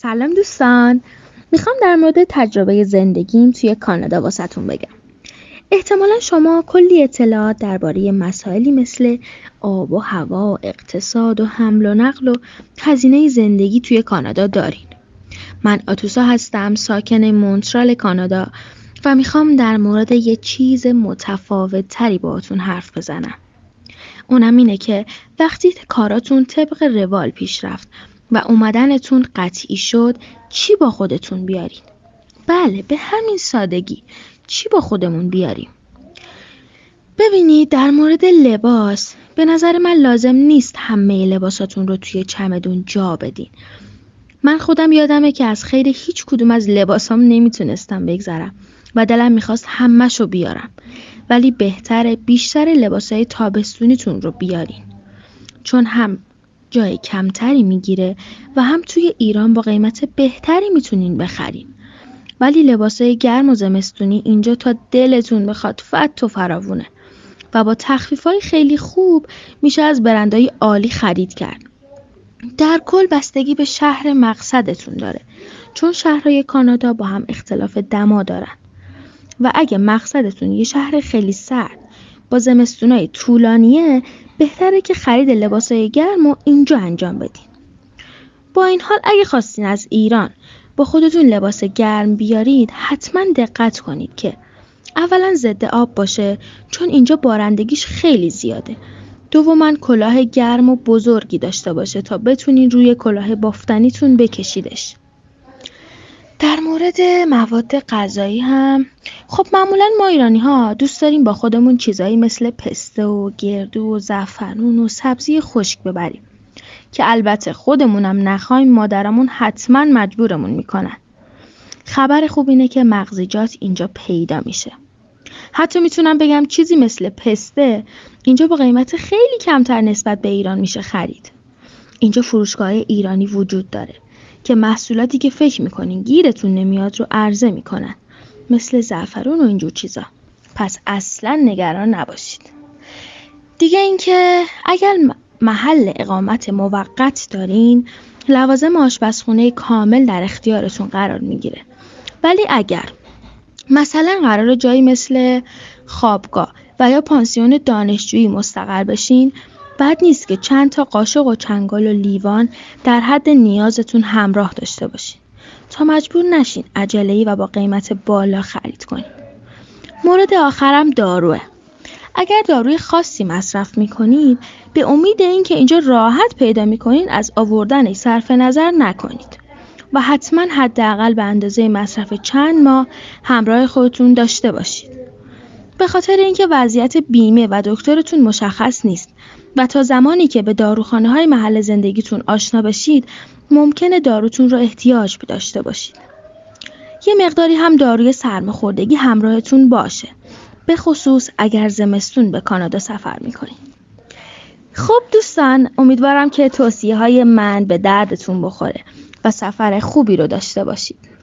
سلام دوستان. می‌خوام در مورد تجربه زندگیم توی کانادا واسهتون بگم. احتمالا شما کلی اطلاعات درباره مسائلی مثل آب و هوا اقتصاد و حمل و نقل و هزینه زندگی توی کانادا دارین. من آتوسا هستم ساکن مونترال کانادا و می‌خوام در مورد یه چیز متفاوت تری باهاتون حرف بزنم. اونم اینه که وقتی کاراتون طبق روال پیش رفت و اومدنتون قطعی شد چی با خودتون بیارین؟ بله به همین سادگی چی با خودمون بیاریم؟ ببینید در مورد لباس به نظر من لازم نیست همه لباساتون رو توی چمدون جا بدین من خودم یادمه که از خیر هیچ کدوم از لباسام نمی‌تونستم بگذرم و دلم می‌خواست همهشو بیارم ولی بهتره بیشتر لباسای تابستونیتون رو بیارین چون هم جای کمتری می‌گیره و هم توی ایران با قیمت بهتری می‌تونین بخرین. ولی لباسای گرم و زمستونی اینجا تا دلتون بخواد فت و فراوونه و با تخفیف های خیلی خوب میشه از برندهای عالی خرید کرد. در کل بستگی به شهر مقصدتون داره چون شهرهای کانادا با هم اختلاف دما دارن. و اگه مقصدتون یه شهر خیلی سرد با زمستونای طولانیه بهتره که خرید لباسای گرم و اینجا انجام بدین. با این حال اگه خواستین از ایران با خودتون لباس گرم بیارید حتما دقت کنید که اولا ضد آب باشه چون اینجا بارندگیش خیلی زیاده. دوما کلاه گرم و بزرگی داشته باشه تا بتونین روی کلاه بافتنیتون بکشیدش. در مورد مواد غذایی هم. خب معمولا ما ایرانی ها دوست داریم با خودمون چیزایی مثل پسته و گردو و زعفرون و سبزی خشک ببریم که البته خودمونم نخوایم مادرمون حتما مجبورمون می‌کنن. خبر خوب اینه که مغزیجات اینجا پیدا میشه. حتی می‌تونم بگم چیزی مثل پسته اینجا با قیمت خیلی کمتر نسبت به ایران میشه خرید. اینجا فروشگاه ایرانی وجود داره. که محصولاتی که فکر می‌کنین گیرتون نمیاد رو عرضه می‌کنن. مثل زعفرون و اینجور چیزا. پس اصلا نگران نباشید. دیگه اینکه اگر محل اقامت موقت دارین لوازم آشپزخونه کامل در اختیارتون قرار می‌گیره. ولی اگر مثلا قرار جایی مثل خوابگاه و یا پانسیون دانشجویی مستقر بشین بد نیست که چند تا قاشق و چنگال و لیوان در حد نیازتون همراه داشته باشین تا مجبور نشین عجله و با قیمت بالا خرید کنین. مورد آخرم داروه. اگر داروی خاصی مصرف می‌کنید به امید اینکه اینجا راحت پیدا می‌کنید از آوردن صرف نظر نکنید و حتما حداقل به اندازه مصرف چند ماه همراه خودتون داشته باشید. به خاطر اینکه وضعیت بیمه و دکترتون مشخص نیست و تا زمانی که به داروخانه های محل زندگیتون آشنا بشید ممکنه داروتون رو احتیاج داشته باشید. یه مقداری هم داروی سرماخوردگی همراهتون باشه. به خصوص اگر زمستون به کانادا سفر می‌کنید. خب دوستان امیدوارم که توصیه های من به دردتون بخوره و سفر خوبی رو داشته باشید.